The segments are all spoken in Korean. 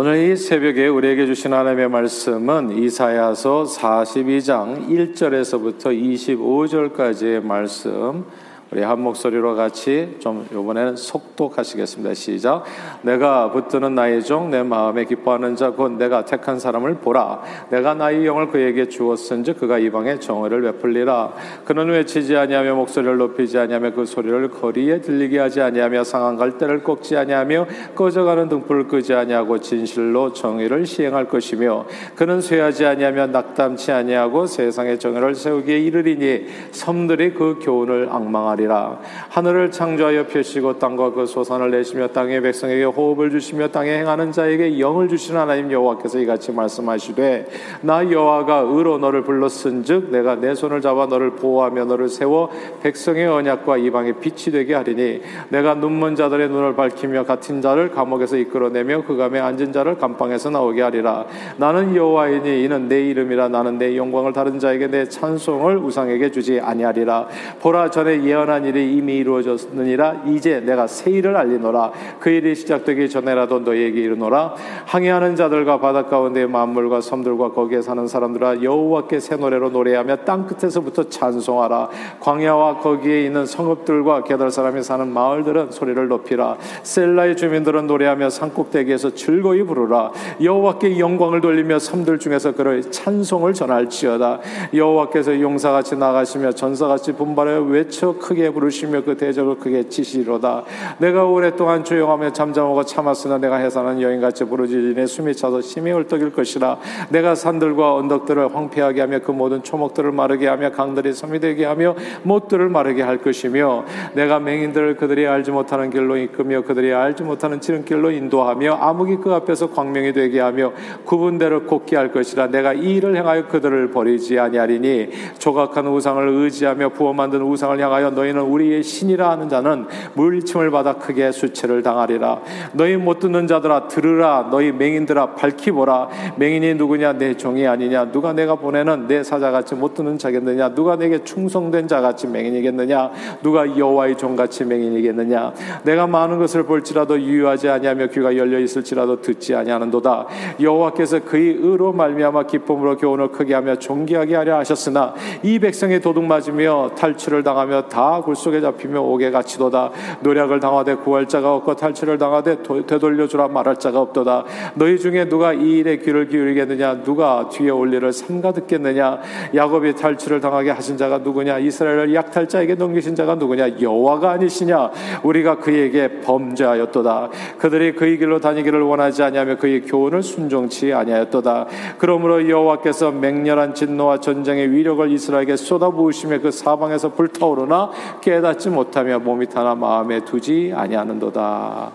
오늘 이 새벽에 우리에게 주신 하나님의 말씀은 이사야서 42장 1절에서부터 25절까지의 말씀 우리 한 목소리로 같이 좀 이번에는 속독하시겠습니다. 시작. 내가 붙드는 나의 종, 내 마음에 기뻐하는 자, 곧 내가 택한 사람을 보라. 내가 나의 영을 그에게 주었은즉 그가 이방에 정의를 베풀리라. 그는 외치지 아니하며 목소리를 높이지 아니하며 그 소리를 거리에 들리게 하지 아니하며 상한 갈대를 꺾지 아니하며 꺼져가는 등불을 끄지 아니하고 진실로 정의를 시행할 것이며 그는 쇠하지 아니하며 낙담치 아니하고 세상의 정의를 세우기에 이르리니 섬들이 그 교훈을 악망하리 말이라. 하늘을 창조하여 펴시고 땅과 그 소산을 내시며 땅의 백성에게 호흡을 주시며 땅에 행하는 자에게 영을 주시는 하나님 여호와께서 이같이 말씀하시되 나 여호와가 의로 너를 불렀은즉 내가 내 손을 잡아 너를 보호하며 너를 세워 백성의 언약과 이방의 빛이 되게 하리니 내가 눈먼 자들의 눈을 밝히며 같은 자를 감옥에서 이끌어내며 그 감에 앉은 자를 감방에서 나오게 하리라. 나는 여호와이니 이는 내 이름이라. 나는 내 영광을 다른 자에게 내 찬송을 우상에게 주지 아니하리라. 보라 전에 예언 선한 일이 이미 이루어졌느니라. 이제 내가 새 일을 알리노라. 그 일이 시작되기 전에라도 너희에게 이르노라. 항해하는 자들과 바닷 가운데 만물과 섬들과 거기에 사는 사람들아 여호와께 새 노래로 노래하며 땅 끝에서부터 찬송하라. 광야와 거기에 있는 성읍들과 게달 사람이 사는 마을들은 소리를 높이라. 셀라의 주민들은 노래하며 산꼭대기에서 즐거이 부르라. 여호와께 영광을 돌리며 섬들 중에서 그를 찬송을 전할지어다. 여호와께서 용사같이 나가시며 전사같이 분발하여 외쳐 크게 크게 부르시며 그 대적을 크게 치시리로다. 내가 오랫동안 조용하며 잠잠하고 참았으나 내가 해산한 여인같이 부르짖으니 내 숨이 차서 심히 헐떡일 것이라. 내가 산들과 언덕들을 황폐하게 하며 그 모든 초목들을 마르게 하며 강들이 섬이 되게 하며 못들을 마르게 할 것이며 내가 맹인들을 그들이 알지 못하는 길로 이끌며 그들이 알지 못하는 지름길로 인도하며 암흑이 그 앞에서 광명이 되게 하며 구분대로 곱게 할 것이라. 내가 이 일을 행하여 그들을 버리지 아니하리니 조각한 우상을 의지하며 부어 만든 우상을 향하여 너희 너희는 우리의 신이라 하는 자는 물침을 받아 크게 수치를 당하리라. 너희 못 듣는 자들아 들으라. 너희 맹인들아 밝히 보라. 맹인이 누구냐? 내 종이 아니냐? 누가 내가 보내는 내 사자같이 못 듣는 자겠느냐? 누가 내게 충성된 자같이 맹인이겠느냐? 누가 여호와의 종같이 맹인이겠느냐? 내가 많은 것을 볼지라도 유효하지 아니하며 귀가 열려 있을지라도 듣지 아니하는도다. 여호와께서 그의 의로 말미암아 기쁨으로 교훈을 크게 하며 존귀하게 하려 하셨으나 이 백성이 도둑 맞으며 탈출을 당하며 다 굴속에 잡히며 옥에 갇히도다. 노력을 당하되 구할 자가 없고 탈출을 당하되 되돌려 주라 말할 자가 없도다. 너희 중에 누가 이 일에 귀를 기울이겠느냐? 누가 뒤에 올 일을 삼가 듣겠느냐? 야곱이 탈출을 당하게 하신 자가 누구냐? 이스라엘을 약탈자에게 넘기신 자가 누구냐? 여호와가 아니시냐? 우리가 그에게 범죄하였도다. 그들이 그의 길로 다니기를 원하지 아니하며 그의 교훈을 순종치 아니하였도다. 그러므로 여호와께서 맹렬한 진노와 전쟁의 위력을 이스라엘에게 쏟아부으시며 그 사방에서 불타오르나 깨닫지 못하며 몸이 타나 마음에 두지 아니하는도다.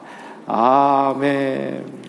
아멘.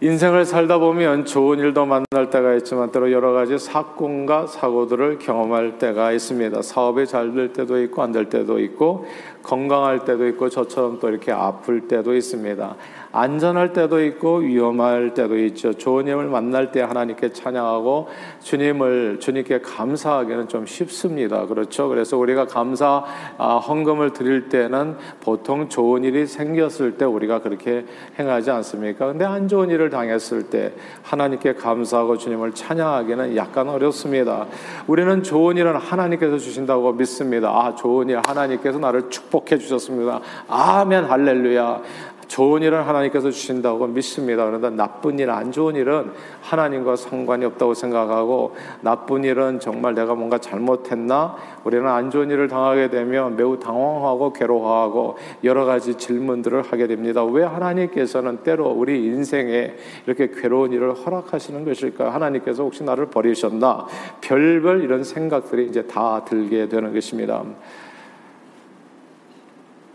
인생을 살다 보면 좋은 일도 만날 때가 있지만 때로 여러 가지 사건과 사고들을 경험할 때가 있습니다. 사업이 잘 될 때도 있고 안 될 때도 있고 건강할 때도 있고 저처럼 또 이렇게 아플 때도 있습니다. 안전할 때도 있고 위험할 때도 있죠. 힘을 만날 때 하나님께 찬양하고 주님을 주님께 감사하기는 좀 쉽습니다. 그렇죠. 그래서 우리가 감사 아, 헌금을 드릴 때는 보통 좋은 일이 생겼을 때 우리가 그렇게 행하지 않습니까? 근데 안 좋은 일을 당했을 때 하나님께 감사하고 주님을 찬양하기는 약간 어렵습니다. 우리는 좋은 일은 하나님께서 주신다고 믿습니다. 아, 좋은 일 하나님께서 나를 축복해 주셨습니다. 아멘 할렐루야. 좋은 일은 하나님께서 주신다고 믿습니다. 그런데 나쁜 일, 안 좋은 일은 하나님과 상관이 없다고 생각하고 나쁜 일은 정말 내가 뭔가 잘못했나? 우리는 안 좋은 일을 당하게 되면 매우 당황하고 괴로워하고 여러 가지 질문들을 하게 됩니다. 왜 하나님께서는 때로 우리 인생에 이렇게 괴로운 일을 허락하시는 것일까? 하나님께서 혹시 나를 버리셨나? 별별 이런 생각들이 이제 다 들게 되는 것입니다.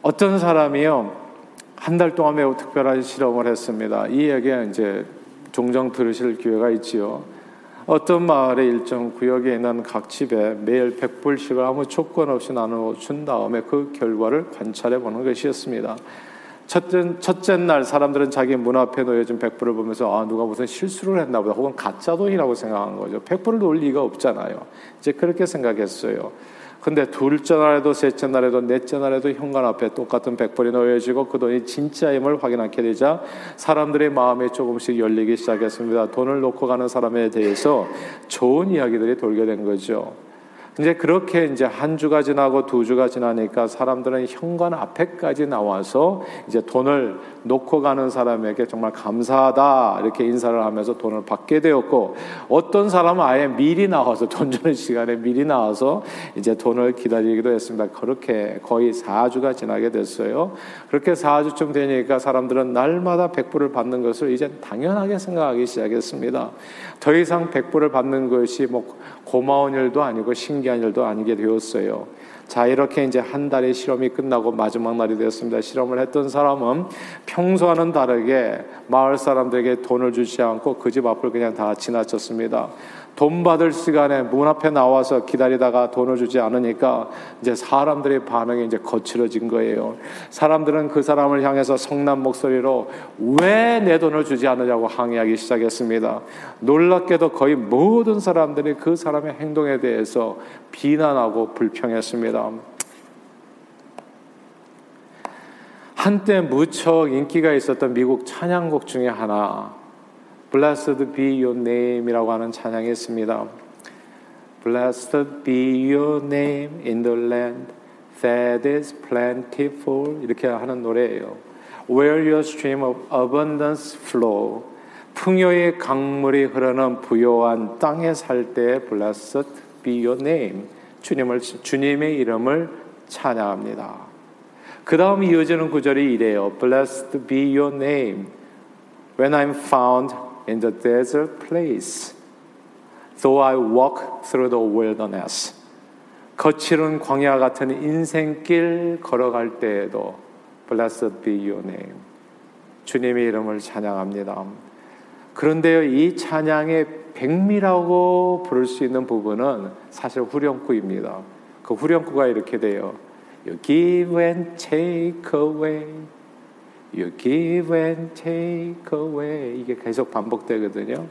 어떤 사람이요, 한 달 동안 매우 특별한 실험을 했습니다. 이 얘기 이제 종종 들으실 기회가 있지요. 어떤 마을의 일정 구역에 있는 각 집에 매일 100불씩을 아무 조건 없이 나눠 준 다음에 그 결과를 관찰해 보는 것이었습니다. 첫째, 첫째 날 사람들은 자기 문 앞에 놓여진 100불을 보면서 아, 누가 무슨 실수를 했나 보다 혹은 가짜 돈이라고 생각한 거죠. 100불을 놓을 리가 없잖아요. 이제 그렇게 생각했어요. 근데 둘째 날에도 셋째 날에도 넷째 날에도 현관 앞에 똑같은 백불이 놓여지고 그 돈이 진짜임을 확인하게 되자 사람들의 마음이 조금씩 열리기 시작했습니다. 돈을 놓고 가는 사람에 대해서 좋은 이야기들이 돌게 된 거죠. 이제 그렇게 이제 한 주가 지나고 두 주가 지나니까 사람들은 현관 앞에까지 나와서 이제 돈을 놓고 가는 사람에게 정말 감사하다 이렇게 인사를 하면서 돈을 받게 되었고 어떤 사람은 아예 미리 나와서 돈 주는 시간에 미리 나와서 이제 돈을 기다리기도 했습니다. 그렇게 거의 4주가 지나게 됐어요. 그렇게 4주쯤 되니까 사람들은 날마다 백불을 받는 것을 이제 당연하게 생각하기 시작했습니다. 더 이상 백불을 받는 것이 뭐 고마운 일도 아니고 신기한 일도 아니게 되었어요. 자, 이렇게 이제 한 달의 실험이 끝나고 마지막 날이 되었습니다. 실험을 했던 사람은 평소와는 다르게 마을 사람들에게 돈을 주지 않고 그 집 앞을 그냥 다 지나쳤습니다. 돈 받을 시간에 문 앞에 나와서 기다리다가 돈을 주지 않으니까 이제 사람들의 반응이 이제 거칠어진 거예요. 사람들은 그 사람을 향해서 성난 목소리로 왜 내 돈을 주지 않느냐고 항의하기 시작했습니다. 놀랍게도 거의 모든 사람들이 그 사람의 행동에 대해서 비난하고 불평했습니다. 한때 무척 인기가 있었던 미국 찬양곡 중에 하나 Blessed be your name이라고 하는 찬양이 있습니다. Blessed be your name in the land that is plentiful 이렇게 하는 노래예요. Where your stream of abundance flow 풍요의 강물이 흐르는 부요한 땅에 살 때 Blessed be your name 주님을 주님의 이름을 찬양합니다. 그 다음 이어지는 구절이 이래요. Blessed be your name when I'm found in the desert place. Though I walk through the wilderness. 거칠은 광야 같은 인생길 걸어갈 때에도 Blessed be your name. 주님의 이름을 찬양합니다. 그런데요, 이 찬양의 백미라고 부를 수 있는 부분은 사실 후렴구입니다. 그 후렴구가 이렇게 돼요. You give and take away. You give and take away. 이게 계속 반복되거든요.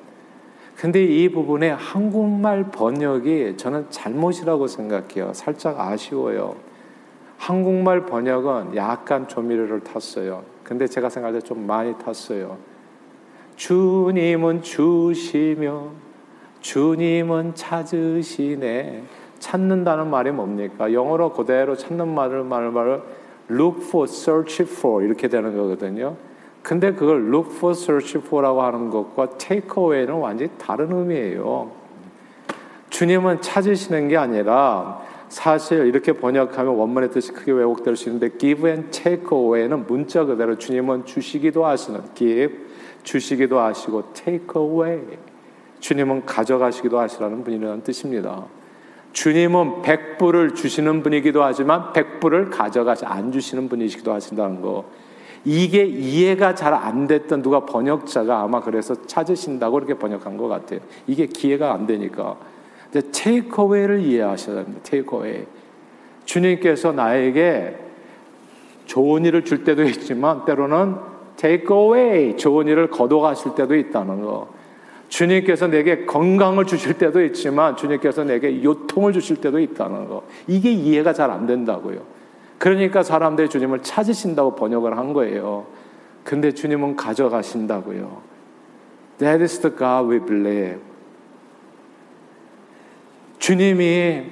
근데 이 부분에 한국말 번역이 저는 잘못이라고 생각해요. 살짝 아쉬워요. 한국말 번역은 약간 조미료를 탔어요. 근데 제가 생각할 때 좀 많이 탔어요. 주님은 주시며 주님은 찾으시네. 찾는다는 말이 뭡니까? 영어로 그대로 찾는 말을 말을 말을 look for, search for 이렇게 되는 거거든요. 근데 그걸 look for, search for라고 하는 것과 take away는 완전히 다른 의미예요. 주님은 찾으시는 게 아니라 사실 이렇게 번역하면 원문의 뜻이 크게 왜곡될 수 있는데 give and take away는 문자 그대로 주님은 주시기도 하시는 give 주시기도 하시고 take away 주님은 가져가시기도 하시라는 분이라는 뜻입니다. 주님은 백불을 주시는 분이기도 하지만 백불을 가져가지 안 주시는 분이시기도 하신다는 거. 이게 이해가 잘 안 됐던 누가 번역자가 아마 그래서 찾으신다고 이렇게 번역한 것 같아요. 이게 기회가 안 되니까. 근데 테이크어웨이를 이해하셔야 됩니다. 테이크어웨이. 주님께서 나에게 좋은 일을 줄 때도 있지만 때로는 테이크어웨이 좋은 일을 거둬가실 때도 있다는 거. 주님께서 내게 건강을 주실 때도 있지만 주님께서 내게 요통을 주실 때도 있다는 거. 이게 이해가 잘 안 된다고요. 그러니까 사람들이 주님을 찾으신다고 번역을 한 거예요. 근데 주님은 가져가신다고요. That is the God we believe. 주님이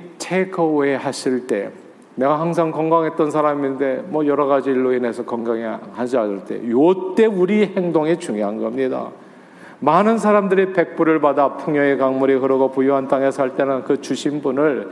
away 하실 때 내가 항상 건강했던 사람인데 뭐 여러 가지 일로 인해서 건강이 하지 않을 때 요때 우리 행동이 중요한 겁니다. 많은 사람들이 백불을 받아 풍요의 강물이 흐르고 부유한 땅에 살 때는 그 주신 분을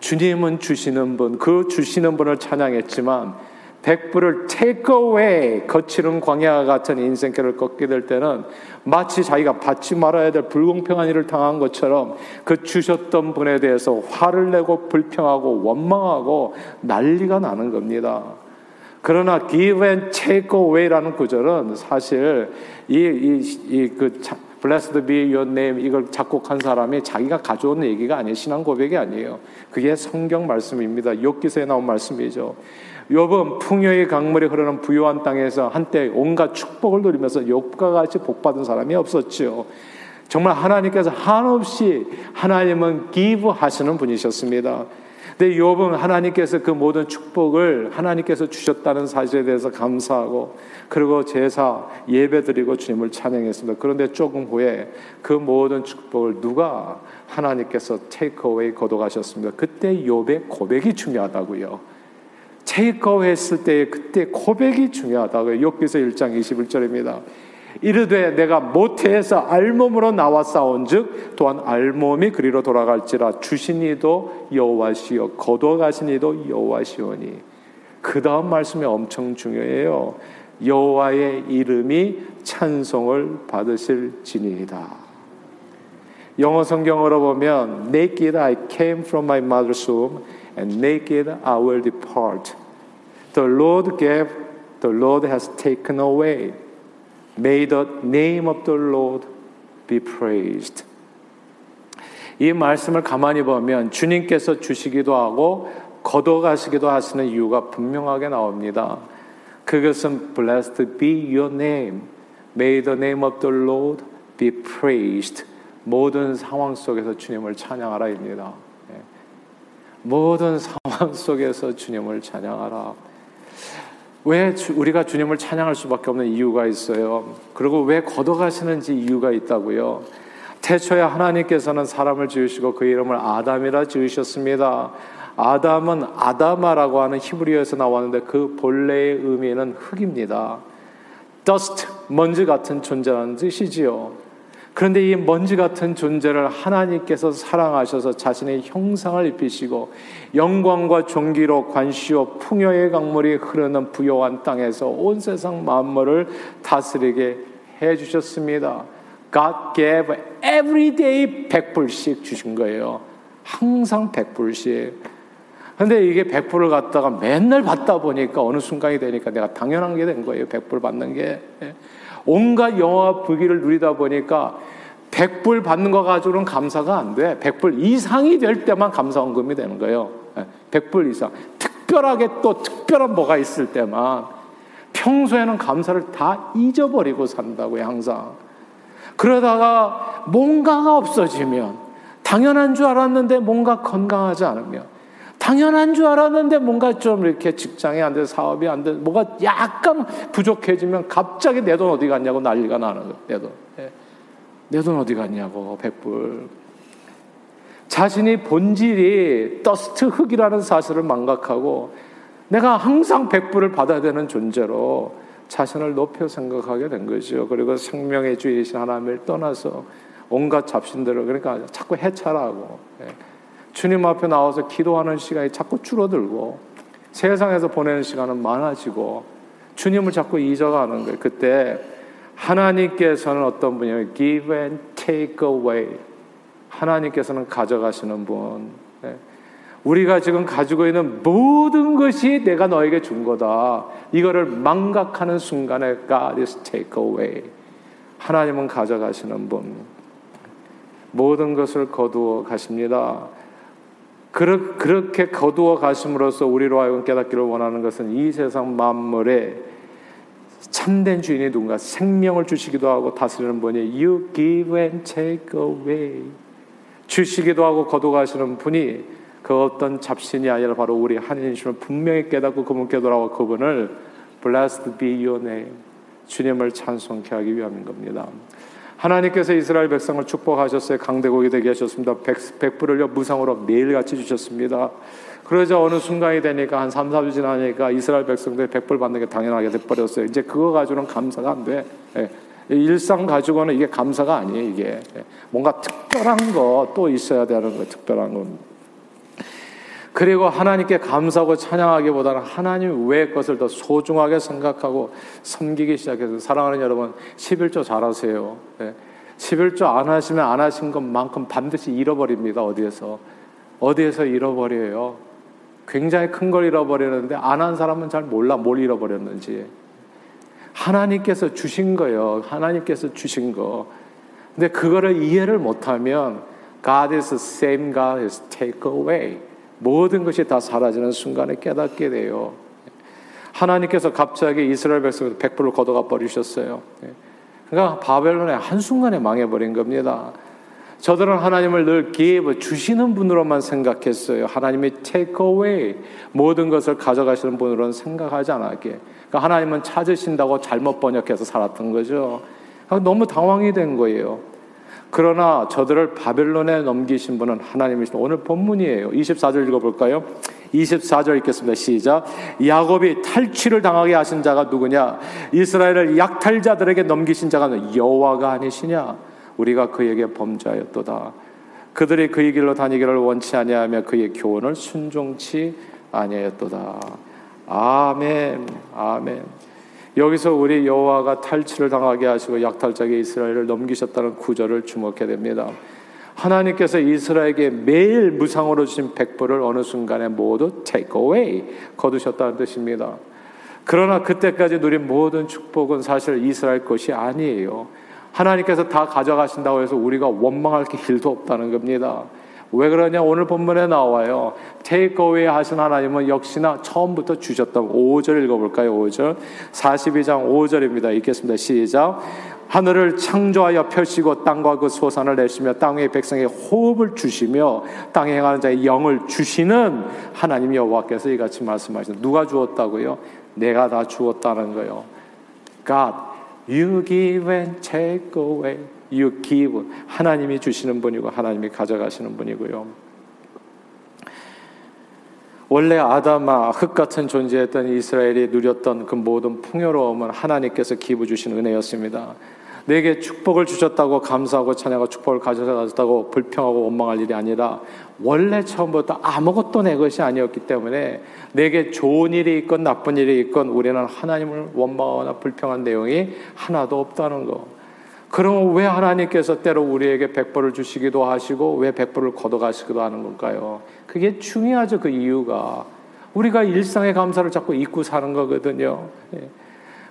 주님은 주시는 분, 그 주시는 분을 찬양했지만 take away 거칠은 광야 같은 인생길을 걷게 될 때는 마치 자기가 받지 말아야 될 불공평한 일을 당한 것처럼 그 주셨던 분에 대해서 화를 내고 불평하고 원망하고 난리가 나는 겁니다. 그러나 give and take away라는 구절은 사실 이이그 be your name 이걸 작곡한 사람이 자기가 가져온 얘기가 아니에요. 신앙 고백이 아니에요. 그게 성경 말씀입니다. 욥기서에 나온 말씀이죠. 욥은 풍요의 강물이 흐르는 부유한 땅에서 한때 온갖 축복을 누리면서 욥과 같이 복받은 사람이 없었죠. 정말 하나님께서 한없이 하나님은 give 하시는 분이셨습니다. 근데 욥은 하나님께서 그 모든 축복을 하나님께서 주셨다는 사실에 대해서 감사하고 그리고 제사 예배드리고 주님을 찬양했습니다. 그런데 조금 후에 그 모든 축복을 누가 하나님께서 테이크어웨이 거둬가셨습니다. 그때 욥의 고백이 중요하다고요. 테이크어웨이 했을 때 그때 고백이 중요하다고요. 욥기서 1장 21절입니다. 이르되 내가 모태에서 알몸으로 싸운즉 또한 알몸이 그리로 돌아갈지라 주신 이도 여호와시요 거둬 가신 이도 여호와시오니 그 다음 말씀이 엄청 중요해요. 여호와의 이름이 찬송을 받으실지니이다. 영어 성경으로 보면 naked I came from my mother's womb and naked I will depart. The Lord gave, the Lord has taken away. May the name of the Lord be praised. 이 말씀을 가만히 보면 주님께서 주시기도 하고 걷어가시기도 하시는 이유가 분명하게 나옵니다. 그것은 blessed be your name. May the name of the Lord be praised. 모든 상황 속에서 주님을 찬양하라입니다. 모든 상황 속에서 주님을 찬양하라. 왜 우리가 주님을 찬양할 수밖에 없는 이유가 있어요. 그리고 왜 걷어가시는지 이유가 있다고요. 태초에 하나님께서는 사람을 지으시고 그 이름을 아담이라 지으셨습니다. 아담은 아다마라고 하는 히브리어에서 나왔는데 그 본래의 의미는 흙입니다. dust, 먼지 같은 존재라는 뜻이지요. 그런데 이 먼지 같은 존재를 하나님께서 사랑하셔서 자신의 형상을 입히시고 영광과 존귀로 관시오 풍요의 강물이 흐르는 부요한 땅에서 온 세상 만물을 다스리게 해 주셨습니다. God gave every day 100불씩 주신 거예요. 항상 100불씩. 근데 이게 100불을 갖다가 맨날 받다 보니까 어느 순간이 되니까 내가 당연한 게 된 거예요. 100불 받는 게. 온갖 영화 부기를 누리다 보니까 100불 받는 거 가지고는 감사가 안 돼. 100불 이상이 될 때만 감사원금이 되는 거예요. 100불 이상. 특별하게 또 특별한 뭐가 있을 때만 평소에는 감사를 다 잊어버리고 산다고요, 항상. 그러다가 뭔가가 없어지면 당연한 줄 알았는데 뭔가 건강하지 않으면 당연한 줄 알았는데 뭔가 좀 이렇게 직장이 안 돼, 사업이 안 돼, 뭐가 약간 부족해지면 갑자기 내 돈 어디 갔냐고 난리가 나는 거예요. 내 돈. 예. 내돈 어디 갔냐고, 백불. 자신이 본질이 더스트 흙이라는 사실을 망각하고 내가 항상 백불을 받아야 되는 존재로 자신을 높여 생각하게 된 거죠. 그리고 생명의 주이신 하나님을 떠나서 온갖 잡신들을 그러니까 자꾸 해찰하고 예. 주님 앞에 나와서 기도하는 시간이 자꾸 줄어들고 세상에서 보내는 시간은 많아지고 주님을 자꾸 잊어가는 거예요. 그때 하나님께서는 어떤 분이에요? Give and take away. 하나님께서는 가져가시는 분. 네. 우리가 지금 가지고 있는 모든 것이 내가 너에게 준 거다. 이거를 망각하는 순간에 God is take away. 하나님은 가져가시는 분. 모든 것을 거두어 가십니다. 그렇게 거두어 가심으로써 우리로 하여금 깨닫기를 원하는 것은 이 세상 만물에 참된 주인이 누군가 생명을 주시기도 하고 다스리는 분이 You give and take away 주시기도 하고 거둬가시는 분이 그 어떤 잡신이 아니라 바로 우리 하나님이심을 분명히 깨닫고 그분께 돌아와 그분을 Blessed be your name 주님을 찬송케 하기 위함인 겁니다. 하나님께서 이스라엘 백성을 축복하셨어요. 강대국이 되게 하셨습니다. 백, 백불을요 무상으로 매일같이 주셨습니다. 그러자 어느 순간이 되니까 한 3, 4주 지나니까 이스라엘 백성들이 백불 받는 게 당연하게 돼버렸어요. 이제 그거 가지고는 감사가 안 돼. 예. 일상 가지고는 이게 감사가 아니에요, 이게. 예. 뭔가 특별한 거 또 있어야 되는 거 특별한 건. 그리고 하나님께 감사하고 찬양하기보다는 하나님 외의 것을 더 소중하게 생각하고 섬기기 시작해서 사랑하는 여러분 11조 잘하세요. 예. 11조 안 하시면 안 하신 것만큼 반드시 잃어버립니다. 어디에서. 어디에서 잃어버려요. 굉장히 큰 걸 잃어버리는데 안 한 사람은 잘 몰라 뭘 잃어버렸는지. 하나님께서 주신 거예요. 하나님께서 주신 거. 근데 그거를 이해를 못하면 God is the same God is take away. 모든 것이 다 사라지는 순간에 깨닫게 돼요. 하나님께서 갑자기 이스라엘 백성을 백불을 걷어가 버리셨어요. 그러니까 바벨론에 한순간에 망해버린 겁니다. 저들은 하나님을 늘 give 주시는 분으로만 생각했어요. 하나님이 take away 모든 것을 가져가시는 분으로는 생각하지 않았기에. 그러니까 하나님은 찾으신다고 잘못 번역해서 살았던 거죠. 그러니까 너무 당황이 된 거예요. 그러나 저들을 바벨론에 넘기신 분은 하나님이시다. 오늘 본문이에요. 24절 읽어볼까요? 24절 읽겠습니다. 시작. 야곱이 탈취를 당하게 하신 자가 누구냐? 이스라엘을 약탈자들에게 넘기신 자가 여호와가 아니시냐? 우리가 그에게 범죄하였도다. 그들이 그의 길로 다니기를 원치 아니하며 그의 교훈을 순종치 아니하였도다. 아멘. 아멘. 여기서 우리 여호와가 탈취를 당하게 하시고 약탈자에게 이스라엘을 넘기셨다는 구절을 주목해야 됩니다. 하나님께서 이스라엘에게 매일 무상으로 주신 백불을 어느 순간에 모두 take away 거두셨다는 뜻입니다. 그러나 그때까지 누린 모든 축복은 사실 이스라엘 것이 아니에요. 하나님께서 다 가져가신다고 해서 우리가 원망할 게 길도 없다는 겁니다. 왜 그러냐? 오늘 본문에 나와요. 테이크 어웨이 하신 하나님은 역시나 처음부터 주셨다고. 5절 읽어볼까요? 5절. 42장 5절입니다. 읽겠습니다. 시작. 하늘을 창조하여 펼치고 땅과 그 소산을 내시며 땅의 백성의 호흡을 주시며 땅에 행하는 자의 영을 주시는 하나님 여호와께서 이같이 말씀하시는 누가 주었다고요? 내가 다 주었다는 거요. God You give and take away. You give. 하나님이 주시는 분이고 하나님이 가져가시는 분이고요. 원래 아담아 흙 같은 존재였던 이스라엘이 누렸던 그 모든 풍요로움은 하나님께서 기부 주신 은혜였습니다. 내게 축복을 주셨다고 감사하고 찬양하고 축복을 가져다고 불평하고 원망할 일이 아니라 원래 처음부터 아무것도 내 것이 아니었기 때문에 내게 좋은 일이 있건 나쁜 일이 있건 우리는 하나님을 원망하거나 불평한 내용이 하나도 없다는 거. 그러면 왜 하나님께서 때로 우리에게 백벌을 주시기도 하시고 왜 백벌을 걷어가시기도 하는 걸까요? 그게 중요하죠. 그 이유가 우리가 일상의 감사를 자꾸 잊고 사는 거거든요. 예.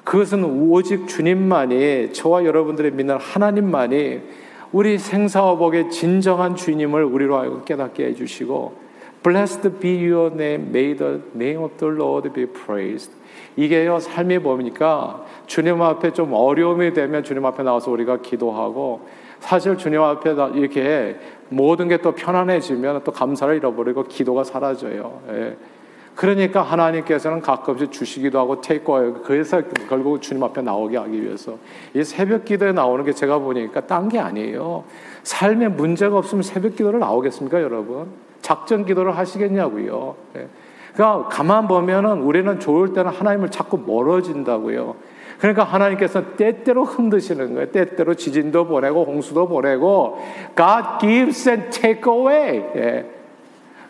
그것은 오직 주님만이 저와 여러분들이 믿는 하나님만이 우리 생사화복의 진정한 주님을 우리로 하여금 깨닫게 해주시고 Blessed be your name, may the name of the Lord be praised. 이게요 삶이 뭡니까? 주님 앞에 좀 어려움이 되면 주님 앞에 나와서 우리가 기도하고 사실 주님 앞에 이렇게 모든 게 또 편안해지면 또 감사를 잃어버리고 기도가 사라져요. 예. 그러니까 하나님께서는 가끔씩 주시기도 하고 테이크어요. 그래서 결국 주님 앞에 나오게 하기 위해서 이 새벽 기도에 나오는 게 제가 보니까 딴 게 아니에요. 삶에 문제가 없으면 새벽 기도를 나오겠습니까, 여러분? 작전 기도를 하시겠냐고요. 예. 그러니까 가만 보면은 우리는 좋을 때는 하나님을 자꾸 멀어진다고요. 그러니까 하나님께서 때때로 흔드시는 거예요. 때때로 지진도 보내고 홍수도 보내고 God gives and take away. 예.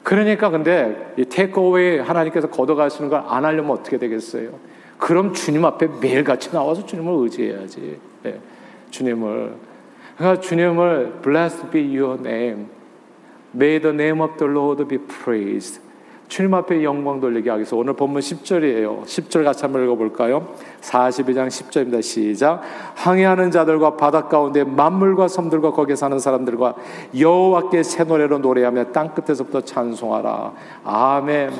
그러니까 근데 이 테이크어웨이 하나님께서 걷어가시는 걸 안 하려면 어떻게 되겠어요? 그럼 주님 앞에 매일같이 나와서 주님을 의지해야지. 네. 주님을. 그러니까 주님을 blessed be your name. May the name of the Lord be praised. 주님 앞에 영광 돌리게 하기 위해서 오늘 본문 10절이에요. 10절 같이 한번 읽어볼까요? 42장 10절입니다. 시작. 항해하는 자들과 바닷 가운데 만물과 섬들과 거기에 사는 사람들과 여호와께 새 노래로 노래하며 땅 끝에서부터 찬송하라. 아멘.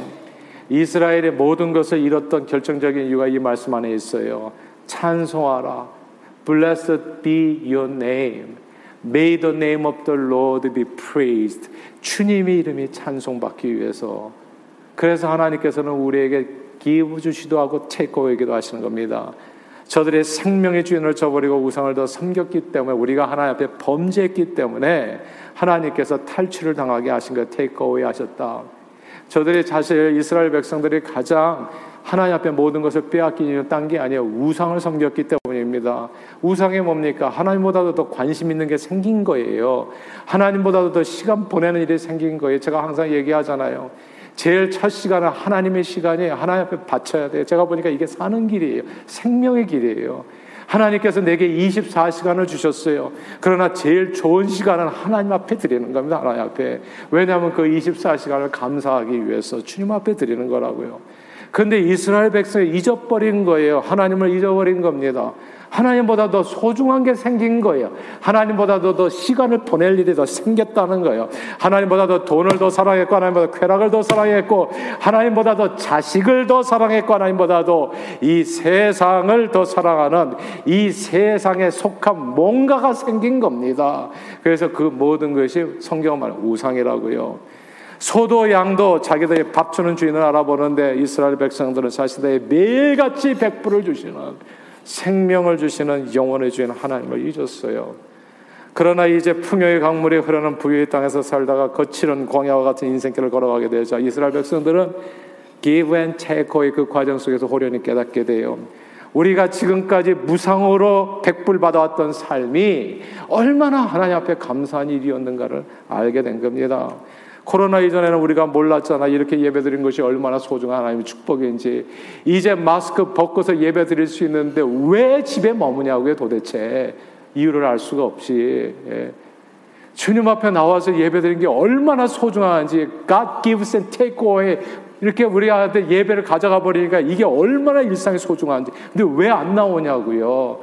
이스라엘의 모든 것을 잃었던 결정적인 이유가 이 말씀 안에 있어요. 찬송하라. Blessed be your name. May the name of the Lord be praised. 주님의 이름이 찬송받기 위해서 그래서 하나님께서는 우리에게 기부 주시도 하고 테이크어웨이기도 하시는 겁니다. 저들의 생명의 주인을 저버리고 우상을 더 섬겼기 때문에 우리가 하나님 앞에 범죄했기 때문에 하나님께서 탈취를 당하게 하신 거 테이크어웨이 하셨다. 저들이 사실 이스라엘 백성들이 가장 하나님 앞에 모든 것을 빼앗긴 이유는 딴 게 아니에요. 우상을 섬겼기 때문입니다. 우상이 뭡니까? 하나님보다도 더 관심 있는 게 생긴 거예요. 하나님보다도 더 시간 보내는 일이 생긴 거예요. 제가 항상 얘기하잖아요. 제일 첫 시간은 하나님의 시간이 하나님 앞에 바쳐야 돼요. 제가 보니까 이게 사는 길이에요. 생명의 길이에요. 하나님께서 내게 24시간을 주셨어요. 그러나 제일 좋은 시간은 하나님 앞에 드리는 겁니다. 하나님 앞에. 왜냐하면 그 24시간을 감사하기 위해서 주님 앞에 드리는 거라고요. 근데 이스라엘 백성이 잊어버린 거예요. 하나님을 잊어버린 겁니다. 하나님보다 더 소중한 게 생긴 거예요. 하나님보다도 더 시간을 보낼 일이 더 생겼다는 거예요. 하나님보다 더 돈을 더 사랑했고, 하나님보다 쾌락을 더 사랑했고, 하나님보다 더 자식을 더 사랑했고, 하나님보다 도 이 세상을 더 사랑하는 이 세상에 속한 뭔가가 생긴 겁니다. 그래서 그 모든 것이 성경 말 우상이라고요. 소도 양도 자기들이 밥 주는 주인을 알아보는데 이스라엘 백성들은 자신들의 매일같이 백불을 주시는 생명을 주시는 영원의 주인 하나님을 잊었어요. 그러나 이제 풍요의 강물이 흐르는 부유의 땅에서 살다가 거칠은 광야와 같은 인생길을 걸어가게 되자 이스라엘 백성들은 give and take의 그 과정 속에서 호련히 깨닫게 돼요. 우리가 지금까지 무상으로 백불 받아왔던 삶이 얼마나 하나님 앞에 감사한 일이었는가를 알게 된 겁니다. 코로나 이전에는 우리가 몰랐잖아. 이렇게 예배 드린 것이 얼마나 소중한 하나님의 축복인지. 이제 마스크 벗고서 예배 드릴 수 있는데 왜 집에 머무냐고요, 도대체. 이유를 알 수가 없이. 예. 주님 앞에 나와서 예배 드린 게 얼마나 소중한지. God gives and take away. 이렇게 우리가 예배를 가져가 버리니까 이게 얼마나 일상이 소중한지. 근데 왜 안 나오냐고요.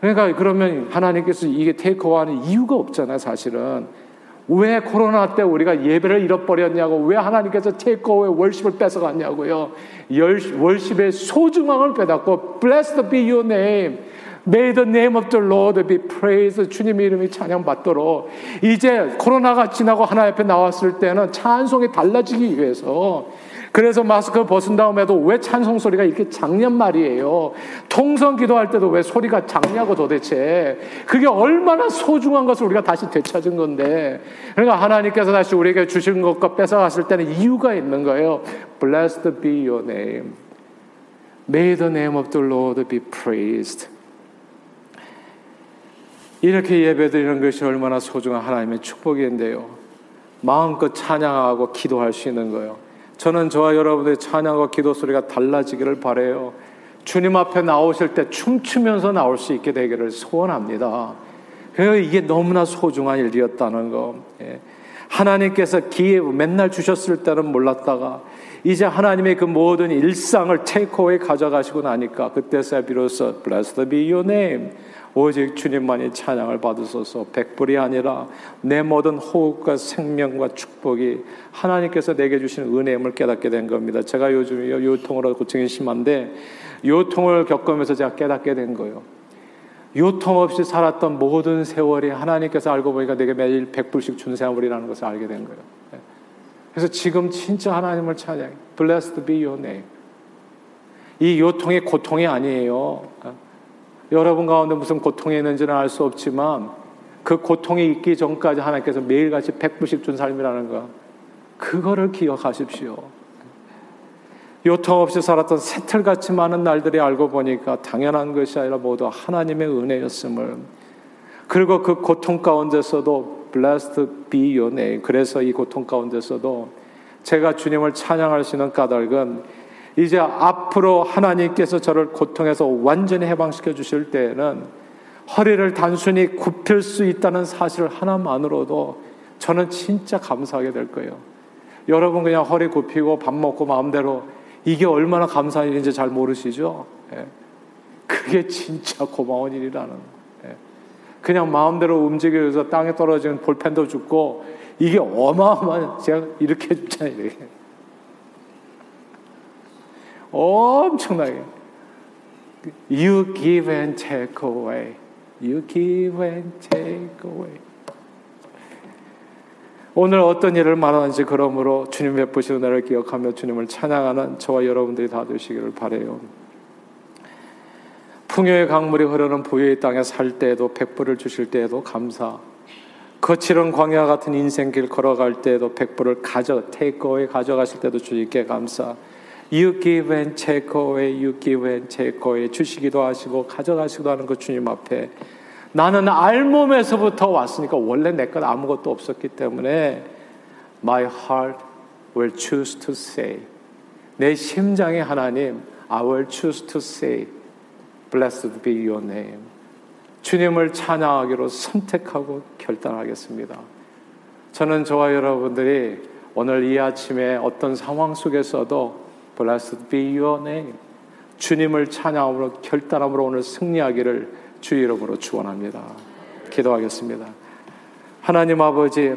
그러니까 그러면 하나님께서 이게 테이크어워하는 이유가 없잖아요, 사실은. 왜 코로나 때 우리가 예배를 잃어버렸냐고, 왜 하나님께서 테이크어웨이 월십을 뺏어갔냐고요. 월십의 소중함을 빼닫고, blessed be your name. May the name of the Lord be praised. 주님의 이름이 찬양받도록. 이제 코로나가 지나고 하나님 앞에 나왔을 때는 찬송이 달라지기 위해서 그래서 마스크 벗은 다음에도 왜 찬송 소리가 이렇게 작냔 말이에요. 통성 기도할 때도 왜 소리가 작냐고 도대체. 그게 얼마나 소중한 것을 우리가 다시 되찾은 건데. 그러니까 하나님께서 다시 우리에게 주신 것과 뺏어갔을 때는 이유가 있는 거예요. Blessed be your name. May the name of the Lord be praised. 이렇게 예배드리는 것이 얼마나 소중한 하나님의 축복인데요. 마음껏 찬양하고 기도할 수 있는 거예요. 저는 저와 여러분들의 찬양과 기도 소리가 달라지기를 바래요. 주님 앞에 나오실 때 춤추면서 나올 수 있게 되기를 소원합니다. 이게 너무나 소중한 일이었다는 거. 예. 하나님께서 기회 맨날 주셨을 때는 몰랐다가 이제 하나님의 그 모든 일상을 테이크어웨이 가져가시고 나니까 그때서야 비로소 blessed be your name 오직 주님만이 찬양을 받으소서 백불이 아니라 내 모든 호흡과 생명과 축복이 하나님께서 내게 주신 은혜임을 깨닫게 된 겁니다. 제가 요즘 요통으로 고충이 심한데 요통을 겪으면서 제가 깨닫게 된 거예요. 요통 없이 살았던 모든 세월이 하나님께서 알고 보니까 내게 매일 백불씩 준 세월이라는 것을 알게 된 거예요. 네. 그래서 지금 진짜 하나님을 찬양. Blessed be your name. 이 요통이 고통이 아니에요. 여러분 가운데 무슨 고통이 있는지는 알 수 없지만 그 고통이 있기 전까지 하나님께서 매일같이 백부씩 준 삶이라는 거 그거를 기억하십시오. 요통 없이 살았던 새틀같이 많은 날들이 알고 보니까 당연한 것이 아니라 모두 하나님의 은혜였음을 그리고 그 고통 가운데서도 blessed be your name 그래서 이 고통 가운데서도 제가 주님을 찬양할 수 있는 까닭은 이제 앞으로 하나님께서 저를 고통에서 완전히 해방시켜 주실 때에는 허리를 단순히 굽힐 수 있다는 사실 하나만으로도 저는 진짜 감사하게 될 거예요. 여러분 그냥 허리 굽히고 밥 먹고 마음대로 이게 얼마나 감사한 일인지 잘 모르시죠? 예. 그게 진짜 고마운 일이라는. 예. 그냥 마음대로 움직여서 땅에 떨어지는 볼펜도 죽고 이게 어마어마한 제가 이렇게 해줬잖아요. 엄청나게. You give and take away. You give and take away. 오늘 어떤 일을 말하는지 그러므로 주님 베푸신 은혜를 기억하며 주님을 찬양하는 저와 여러분들이 다 되시기를 바래요. 풍요의 강물이 흐르는 부유의 땅에 살 때에도 백불을 주실 때에도 감사. 거칠은 광야 같은 인생길 걸어갈 때에도 백불을 가져 테이크어웨이 가져가실 때도 주님께 감사. You give and take away, you give and take away. 주시기도 하시고 가져가시기도 하는 것 주님 앞에. 나는 알몸에서부터 왔으니까 원래 내 것 아무것도 없었기 때문에 My heart will choose to say. 내 심장의 하나님 I will choose to say Blessed be your name. 주님을 찬양하기로 선택하고 결단하겠습니다. 저는 저와 여러분들이 오늘 이 아침에 어떤 상황 속에서도 Blessed be your name. 주님을 찬양함으로 결단함으로 오늘 승리하기를 주 이름으로 축원합니다. 기도하겠습니다. 하나님 아버지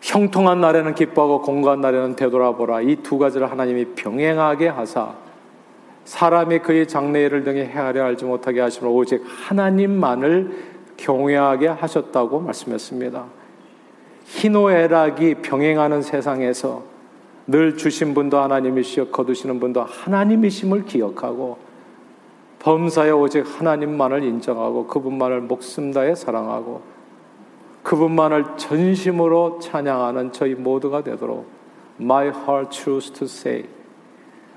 형통한 날에는 기뻐하고 공고한 날에는 되돌아보라. 이 두 가지를 하나님이 병행하게 하사 사람이 그의 장래일을 등에 헤아려 알지 못하게 하시면 오직 하나님만을 경외하게 하셨다고 말씀했습니다. 희노애락이 병행하는 세상에서 늘 주신 분도 하나님이시여 거두시는 분도 하나님이심을 기억하고 범사에 오직 하나님만을 인정하고 그분만을 목숨 다해 사랑하고 그분만을 전심으로 찬양하는 저희 모두가 되도록 My heart choose to say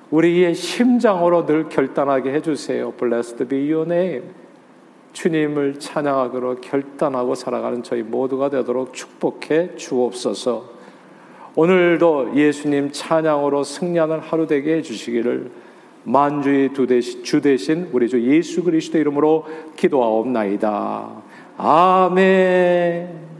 우리의 심장으로 늘 결단하게 해주세요. Blessed be your name. 주님을 찬양하기로 결단하고 살아가는 저희 모두가 되도록 축복해 주옵소서. 오늘도 예수님 찬양으로 승리하는 하루 되게 해주시기를 만주의 주 대신 우리 주 예수 그리스도 이름으로 기도하옵나이다. 아멘.